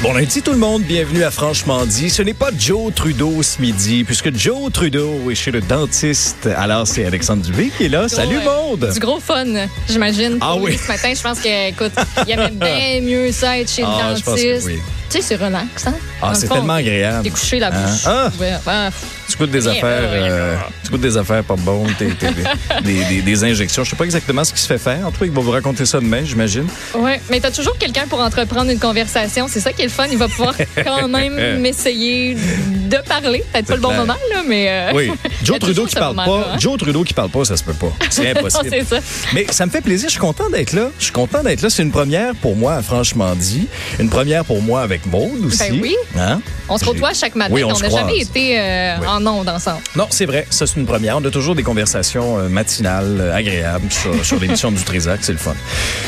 Bon lundi tout le monde, bienvenue à Franchement dit. Ce n'est pas Joe Trudeau ce midi, puisque Joe Trudeau est chez le dentiste. Alors c'est Alexandre Dubé qui est là. Salut monde! Du gros fun, j'imagine. Ah oui. Ce matin, je pense que, écoute, il y avait bien mieux ça être chez Ah, le je pense que dentiste. oui. Tu sais, c'est relax, hein? Ah, c'est tellement agréable. T'es couché la bouche. Ah. ouverte. Ah. Goûtes des affaires, euh, tu goûtes des affaires pas bonnes, t'es- t'es- des, des- des injections. Je sais pas exactement ce qui se fait faire. En tout cas, il va vous raconter ça demain, j'imagine. Ouais, mais t'as toujours quelqu'un pour entreprendre une conversation. C'est ça qui est le fun. Il va pouvoir quand même m'essayer de parler. Peut-être pas le bon moment, là, mais. euh, Oui. Joe Trudeau qui parle pas. hein. Joe Trudeau qui parle pas, ça se peut pas. C'est impossible. c'est ça. Mais ça me fait plaisir. Je suis content d'être là. Je suis content d'être là. C'est une première pour moi, franchement dit. Une première pour moi avec Maude aussi. Ben oui. Hein? On se côtoie chaque matin. Oui, on n'a jamais été euh, Oui. en Non, c'est vrai. Ça, c'est une première. On a toujours des conversations euh, matinales, euh, agréables sur, sur l'émission du Trisac. C'est le fun.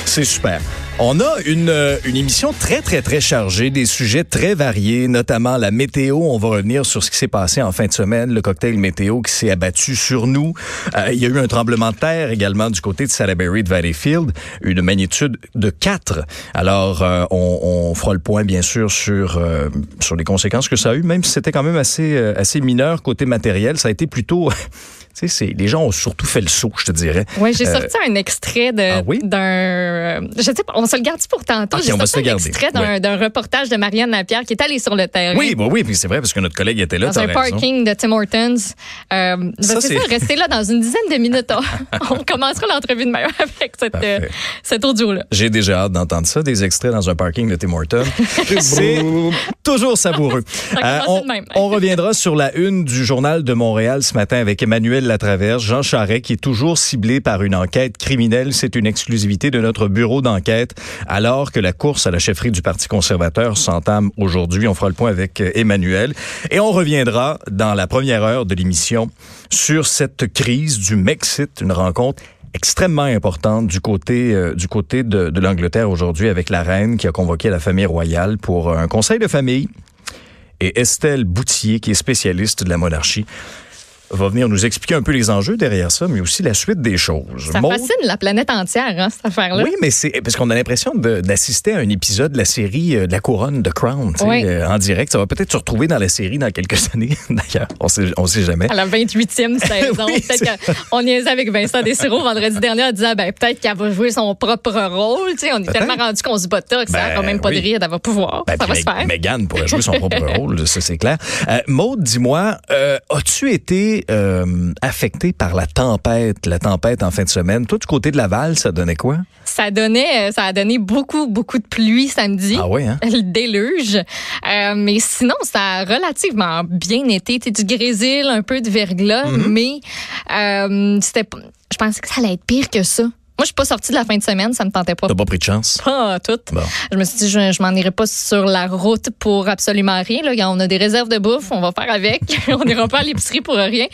C'est super. On a une, euh, une émission très, très, très chargée, des sujets très variés, notamment la météo. On va revenir sur ce qui s'est passé en fin de semaine, le cocktail météo qui s'est abattu sur nous. Euh, il y a eu un tremblement de terre également du côté de Salaberry de Valleyfield, une magnitude de 4. Alors, euh, on, on fera le point, bien sûr, sur, sur les conséquences que ça a eu, même si c'était quand même assez, assez mineur côté matériel. Ça a été plutôt... Tu sais, c'est- les gens ont surtout fait le saut, je te dirais. Oui, j'ai Euh, sorti un extrait de ah oui? d'un euh, je sais pas, on se le garde pour tantôt? Ok, j'ai on va sorti se le un garder. extrait d'un Ouais. d'un reportage de Marianne Lapierre qui est allée sur le terrain. Oui, bah oui, puis c'est vrai parce que notre collègue était là. dans un raison. parking de Tim Hortons. Euh, ben, Ça, c'est ça, restez là dans une dizaine de minutes. on commencera l'entrevue de même avec cette, euh, cet audio-là. J'ai déjà hâte d'entendre ça, des extraits dans un parking de Tim Hortons. C'est toujours savoureux. on, de même. on reviendra sur la une du journal de Montréal ce matin avec Emmanuel Latraverse, Jean Charest, qui est toujours ciblé par une enquête criminelle. C'est une exclusivité de notre bureau d'enquête, alors que la course à la chefferie du Parti conservateur s'entame aujourd'hui. On fera le point avec euh, Emmanuel. Et on reviendra dans la première heure de l'émission sur cette crise du Mexit, une rencontre extrêmement importante du côté euh, du côté de, de l'Angleterre aujourd'hui avec la reine qui a convoqué la famille royale pour un conseil de famille et Estelle Boutier qui est spécialiste de la monarchie va venir nous expliquer un peu les enjeux derrière ça mais aussi la suite des choses. Ça Maud- fascine la planète entière, hein, cette affaire-là. oui, mais c'est parce qu'on a l'impression d'assister à un épisode de la série euh, de la couronne de Crown, Oui. euh, en direct. Ça va peut-être se retrouver dans la série dans quelques années, d'ailleurs. On sait, on sait jamais. À la 28e saison. Oui, peut-être qu'on niaisait avec Vincent Dessureau vendredi dernier en disant ben, peut-être qu'elle va jouer son propre rôle. Tu sais, on est tellement rendu qu'on se botta que ça n'a Ben, quand même pas oui. de rire, elle va pouvoir. Ben, ça va se faire. Meghan pourrait jouer son propre rôle, ça c'est clair. Euh, Maude, dis-moi, euh, as-tu été euh, affecté par la tempête, la tempête en fin de semaine? Toi, du côté de Laval, ça donnait quoi? Ça donnait, euh, ça a donné beaucoup, beaucoup de pluie samedi. Ah oui, hein? Le déluge. Euh, mais sinon, ça a relativement bien été. Tu sais, du grésil, un peu de verglas, Mm-hmm. mais euh, c'était, je pensais que ça allait être pire que ça. Moi, je suis pas sortie de la fin de semaine, ça me tentait pas. T'as pas pris de chance? Pas tout. Bon. Je me suis dit, je, je m'en irai pas sur la route pour absolument rien. Là. On a des réserves de bouffe, on va faire avec. on n'ira pas à l'épicerie pour rien.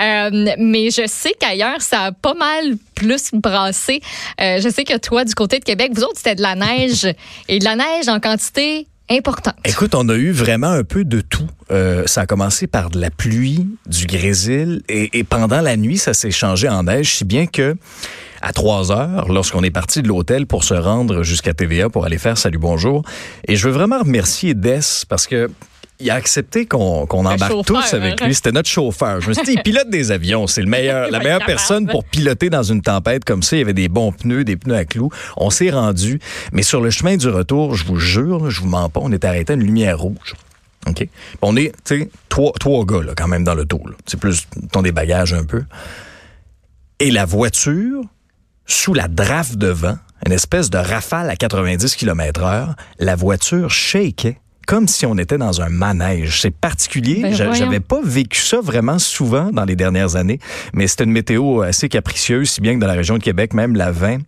Euh, mais je sais qu'ailleurs, ça a pas mal plus brassé. Euh, je sais que toi, du côté de Québec, vous autres, c'était de la neige et de la neige en quantité importante. Écoute, on a eu vraiment un peu de tout. Euh, ça a commencé par de la pluie, du grésil, et, et pendant la nuit, ça s'est changé en neige, si bien que à 3 heures, lorsqu'on est parti de l'hôtel pour se rendre jusqu'à TVA pour aller faire Salut Bonjour, et je veux vraiment remercier Des parce que il a accepté qu'on qu'on embarque chauffeur, tous avec hein. lui. C'était notre chauffeur. Je me suis dit, il pilote des avions. C'est le meilleur, la meilleure personne pour piloter dans une tempête comme ça. Il y avait des bons pneus, des pneus à clous. On s'est rendu. Mais sur le chemin du retour, je vous jure, je vous mens pas, on est arrêté à une lumière rouge. OK? On est, tu sais, trois, trois gars, là, quand même, dans le tour. C'est plus, ton des bagages un peu. Et la voiture, sous la drafe de vent, une espèce de rafale à 90 km heure, la voiture shakeait comme si on était dans un manège. C'est particulier. Ben. J'avais pas vécu ça vraiment souvent dans les dernières années, mais c'était une météo assez capricieuse, si bien que dans la région de Québec, même la 20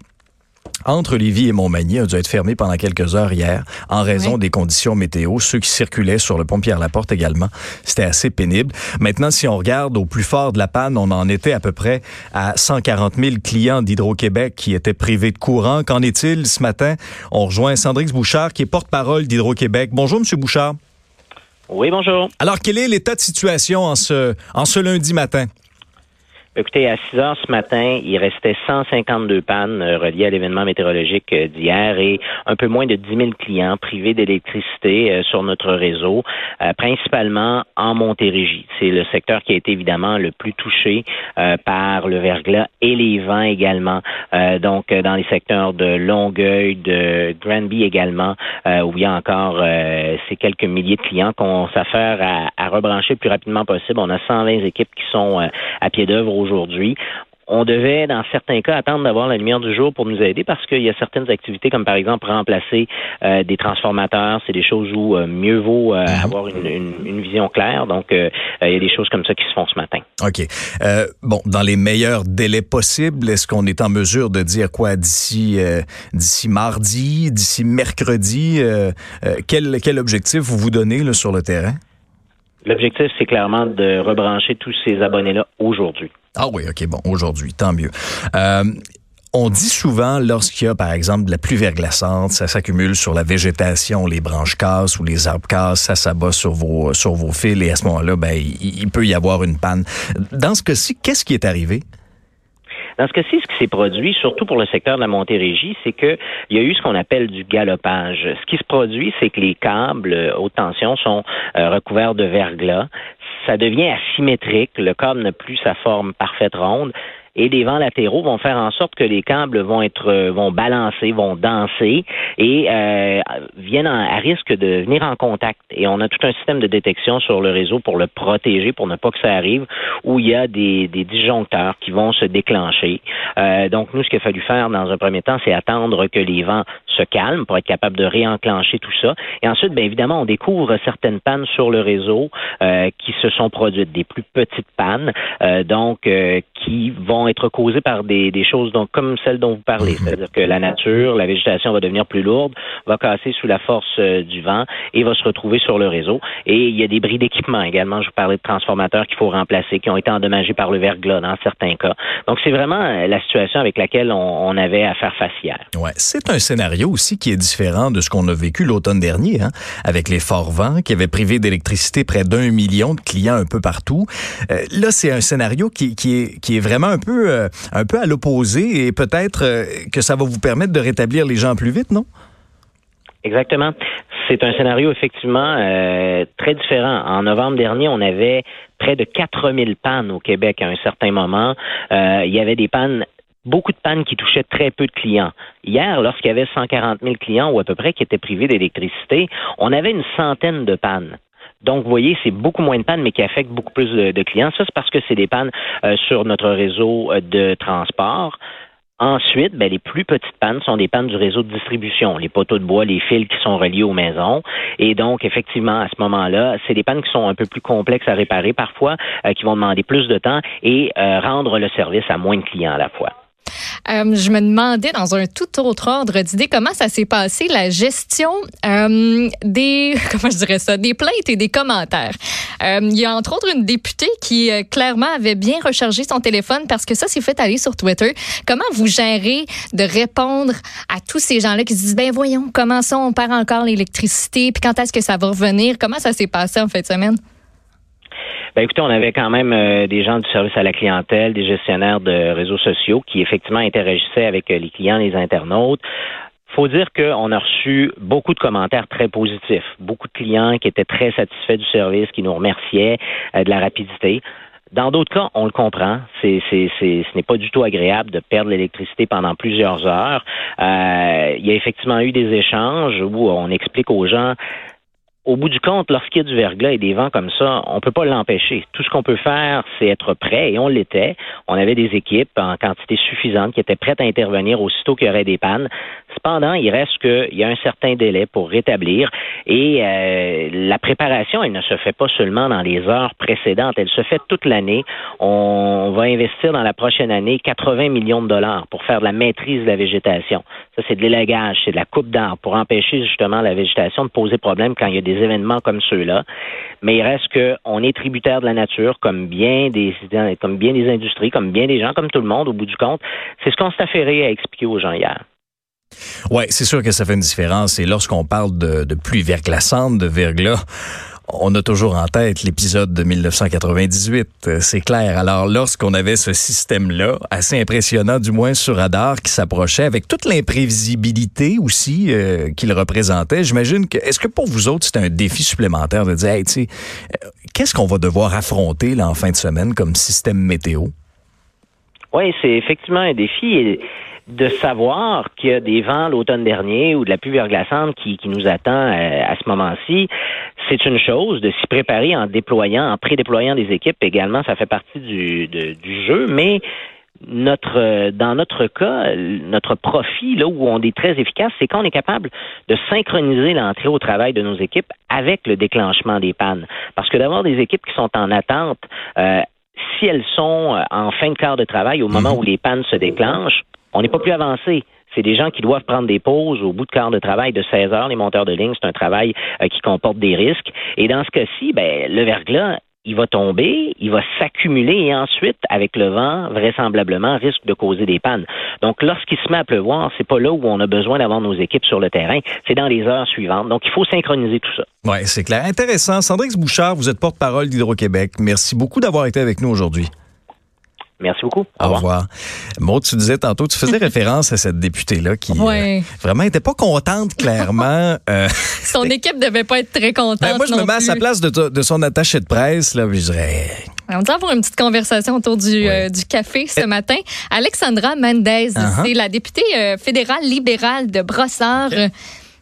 entre Lévis et Montmagny a dû être fermé pendant quelques heures hier en raison Oui. des conditions météo. Ceux qui circulaient sur le pont Pierre-Laporte également, c'était assez pénible. Maintenant, si on regarde au plus fort de la panne, on en était à peu près à 140 000 clients d'Hydro-Québec qui étaient privés de courant. Qu'en est-il ce matin? On rejoint Sandrix Bouchard qui est porte-parole d'Hydro-Québec. Bonjour, Monsieur Bouchard. Oui, bonjour. Alors, quel est l'état de situation en ce, en ce lundi matin? Écoutez, à 6 heures ce matin, il restait 152 pannes euh, reliées à l'événement météorologique euh, d'hier et un peu moins de 10 000 clients privés d'électricité euh, sur notre réseau, principalement en Montérégie. C'est le secteur qui a été évidemment le plus touché par le verglas et les vents également. donc, dans les secteurs de Longueuil, de Granby également, où il y a encore ces quelques milliers de clients qu'on s'affaire à, rebrancher le plus rapidement possible. On a 120 équipes qui sont à pied d'œuvre aujourd'hui on devait, dans certains cas, attendre d'avoir la lumière du jour pour nous aider parce qu'il y a certaines activités, comme par exemple remplacer euh, des transformateurs. C'est des choses où euh, mieux vaut euh, mhm. avoir une, vision claire. Donc, il y a des choses comme ça qui se font ce matin. OK. bon, dans les meilleurs délais possibles, est-ce qu'on est en mesure de dire quoi d'ici d'ici mardi, d'ici mercredi? quel, quel objectif vous vous donnez là, sur le terrain? L'objectif, c'est clairement de rebrancher tous ces abonnés-là aujourd'hui. Ah oui, OK, bon, aujourd'hui, tant mieux. Euh, on dit souvent, lorsqu'il y a, par exemple, de la pluie verglaçante, ça s'accumule sur la végétation, les branches cassent ou les arbres cassent, ça s'abat sur vos, sur vos fils et à ce moment-là, ben, il, peut y avoir une panne. Dans ce cas-ci, qu'est-ce qui est arrivé? Dans ce cas-ci, ce qui s'est produit, surtout pour le secteur de la Montérégie, c'est qu'il y a eu ce qu'on appelle du galopage. Ce qui se produit, c'est que les câbles euh, haute tension sont euh, recouverts de verglas. Ça devient asymétrique. Le câble n'a plus sa forme parfaite ronde et les vents latéraux vont faire en sorte que les câbles vont être euh, vont balancer, vont danser et euh, viennent à risque de venir en contact. Et on a tout un système de détection sur le réseau pour le protéger, pour ne pas que ça arrive, où il y a des, des disjoncteurs qui vont se déclencher. Euh, donc nous, ce qu'il a fallu faire dans un premier temps, c'est attendre que les vents se calment pour être capable de réenclencher tout ça. Et ensuite, bien évidemment, on découvre certaines pannes sur le réseau euh, qui se sont produites, des plus petites pannes, euh, donc euh, qui vont être causées par des, des choses donc comme celles dont vous parlez, mhm. c'est-à-dire que la nature, la végétation va devenir plus lourde, va casser sous la force euh, du vent et va se retrouver sur le réseau. Et il y a des bris d'équipement également. Je vous parlais de transformateurs qu'il faut remplacer, qui ont été endommagés par le verglas dans certains cas. Donc c'est vraiment la situation avec laquelle on, on avait à faire face hier. Ouais, c'est un scénario aussi qui est différent de ce qu'on a vécu l'automne dernier, hein, avec les forts vents qui avaient privé d'électricité près d'un million de clients un peu partout. Euh, là, c'est un scénario qui, qui, est, qui est vraiment un peu, euh, un peu à l'opposé et peut-être euh, que ça va vous permettre de rétablir les gens plus vite, non? Exactement. C'est un scénario effectivement très différent. En novembre dernier, on avait près de 4000 pannes au Québec à un certain moment. il y avait des pannes beaucoup de pannes qui touchaient très peu de clients. Hier, lorsqu'il y avait 140 000 clients ou à peu près qui étaient privés d'électricité, on avait une centaine de pannes. Donc, vous voyez, c'est beaucoup moins de pannes, mais qui affectent beaucoup plus de, clients. Ça, c'est parce que c'est des pannes euh, sur notre réseau euh, de transport. Ensuite, ben, les plus petites pannes sont des pannes du réseau de distribution, les poteaux de bois, les fils qui sont reliés aux maisons. Et donc, effectivement, à ce moment-là, c'est des pannes qui sont un peu plus complexes à réparer parfois, euh, qui vont demander plus de temps et rendre le service à moins de clients à la fois. Euh, je me demandais, dans un tout autre ordre d'idée, comment ça s'est passé la gestion euh, des, comment je dirais ça, des plaintes et des commentaires. Euh, il y a entre autres une députée qui clairement avait bien rechargé son téléphone parce que ça s'est fait aller sur Twitter. Comment vous gérez de répondre à tous ces gens-là qui se disent, ben voyons, comment ça on perd encore l'électricité, puis quand est-ce que ça va revenir? Comment ça s'est passé en fin de semaine? Ben écoutez, on avait quand même euh, des gens du service à la clientèle, des gestionnaires de réseaux sociaux qui effectivement interagissaient avec euh, les clients, les internautes faut dire qu'on a reçu beaucoup de commentaires très positifs, beaucoup de clients qui étaient très satisfaits du service, qui nous remerciaient euh, de la rapidité. Dans d'autres cas, on le comprend. C'est, c'est, c'est, ce n'est pas du tout agréable de perdre l'électricité pendant plusieurs heures. il y a effectivement eu des échanges où on explique aux gens au bout du compte, lorsqu'il y a du verglas et des vents comme ça, on peut pas l'empêcher. Tout ce qu'on peut faire, c'est être prêt, et on l'était. On avait des équipes en quantité suffisante qui étaient prêtes à intervenir aussitôt qu'il y aurait des pannes. Cependant, il reste qu'il y a un certain délai pour rétablir, et euh, la préparation, elle ne se fait pas seulement dans les heures précédentes, elle se fait toute l'année. On va investir dans la prochaine année 80 millions de dollars pour faire de la maîtrise de la végétation. Ça, c'est de l'élagage, c'est de la coupe d'arbres pour empêcher justement la végétation de poser problème quand il y a des événements comme ceux-là. Mais il reste qu'on est tributaire de la nature, comme bien des comme bien des industries, comme bien des gens, comme tout le monde, au bout du compte. C'est ce qu'on s'est affairé à expliquer aux gens hier. Oui, c'est sûr que ça fait une différence. Et lorsqu'on parle de, pluie verglaçante, de verglas, on a toujours en tête l'épisode de 1998, euh, c'est clair. Alors, lorsqu'on avait ce système-là, assez impressionnant, du moins sur radar, qui s'approchait, avec toute l'imprévisibilité aussi euh, qu'il représentait, j'imagine que, est-ce que pour vous autres, c'est un défi supplémentaire de dire, hey, tu sais, euh, qu'est-ce qu'on va devoir affronter là, en fin de semaine comme système météo? Oui, c'est effectivement un défi. De savoir qu'il y a des vents l'automne dernier ou de la pluie verglaçante qui, qui nous attend euh, à ce moment-ci, c'est une chose. De s'y préparer en déployant, en pré-déployant des équipes également, ça fait partie du, du jeu, mais notre dans notre cas, notre profit, là où on est très efficace, c'est quand on est capable de synchroniser l'entrée au travail de nos équipes avec le déclenchement des pannes. Parce que d'avoir des équipes qui sont en attente, euh, si elles sont euh, en fin de quart de travail au moment mhm. où les pannes se déclenchent, on n'est pas plus avancé. C'est des gens qui doivent prendre des pauses au bout de quart de travail de 16 heures. Les monteurs de ligne, c'est un travail euh, qui comporte des risques. Et dans ce cas-ci, ben, le verglas, il va tomber, il va s'accumuler et ensuite, avec le vent, vraisemblablement, risque de causer des pannes. Donc, lorsqu'il se met à pleuvoir, c'est pas là où on a besoin d'avoir nos équipes sur le terrain, c'est dans les heures suivantes. Donc, il faut synchroniser tout ça. Oui, c'est clair. Intéressant. Sandrix Bouchard, vous êtes porte-parole d'Hydro-Québec. Merci beaucoup d'avoir été avec nous aujourd'hui. Merci beaucoup. Au revoir. Maud, tu disais tantôt, tu faisais référence à cette députée-là qui euh, vraiment était pas contente, clairement. Euh, son équipe devait pas être très contente. Ben, moi, je me mets à sa place de, son attaché de presse, là, je dirais. On va avoir une petite conversation autour du, euh, du café ce matin. Alexandra Mendez, uh-huh. c'est la députée fédérale libérale de Brossard.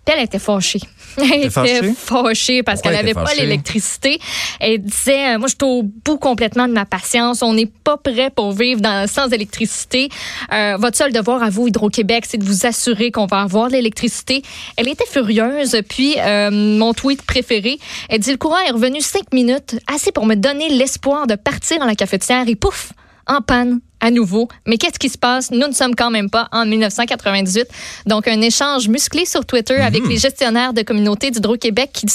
Elle était fâchée. Elle était fâchée? parce qu'elle n'avait pas l'électricité. Elle disait, euh, moi, je suis au bout complètement de ma patience. On n'est pas prêt pour vivre dans, sans électricité. Euh, votre seul devoir à vous, Hydro-Québec, c'est de vous assurer qu'on va avoir de l'électricité. Elle était furieuse. Puis, euh, mon tweet préféré, elle dit, le courant est revenu cinq minutes, assez pour me donner l'espoir de partir dans la cafetière. Et pouf, en panne à nouveau. Mais qu'est-ce qui se passe? Nous ne sommes quand même pas en 1998. Donc, un échange musclé sur Twitter avec mhm. les gestionnaires de communautés d'Hydro-Québec qui,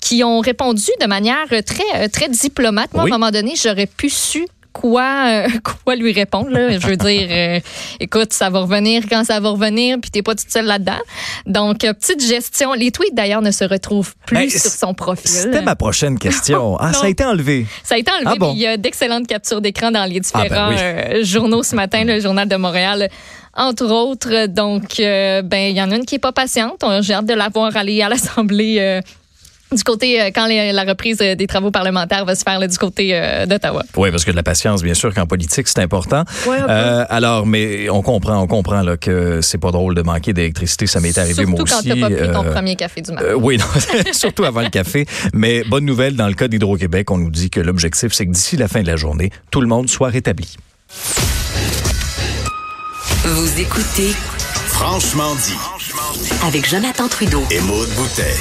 qui ont répondu de manière très, très diplomate. Moi, à un moment donné, j'aurais pu su quoi, euh, quoi lui répondre. Là. Je veux dire, euh, écoute, ça va revenir quand ça va revenir, puis t'es pas toute seule là-dedans. Donc, euh, petite gestion. Les tweets, d'ailleurs, ne se retrouvent plus ben, sur son profil. C'était ma prochaine question. ah, ça a été enlevé. Ça a été enlevé, ah, il y a d'excellentes captures d'écran dans les ah, ben différents journaux ce matin, le Journal de Montréal entre autres. Donc, ben, il y en a une qui est pas patiente. J'ai hâte de la voir aller à l'Assemblée du côté, euh, quand la reprise euh, des travaux parlementaires va se faire du côté euh, d'Ottawa. Oui, parce que de la patience, bien sûr, qu'en politique, c'est important. alors, mais on comprend, on comprend là, que c'est pas drôle de manquer d'électricité. Ça m'est arrivé moi aussi. Surtout quand t'as pas pris ton premier café du matin. oui, surtout avant le café. Mais bonne nouvelle, dans le cas d'Hydro-Québec, on nous dit que l'objectif, c'est que d'ici la fin de la journée, tout le monde soit rétabli. Vous écoutez Franchement dit avec Jonathan Trudeau et Maude Boutet.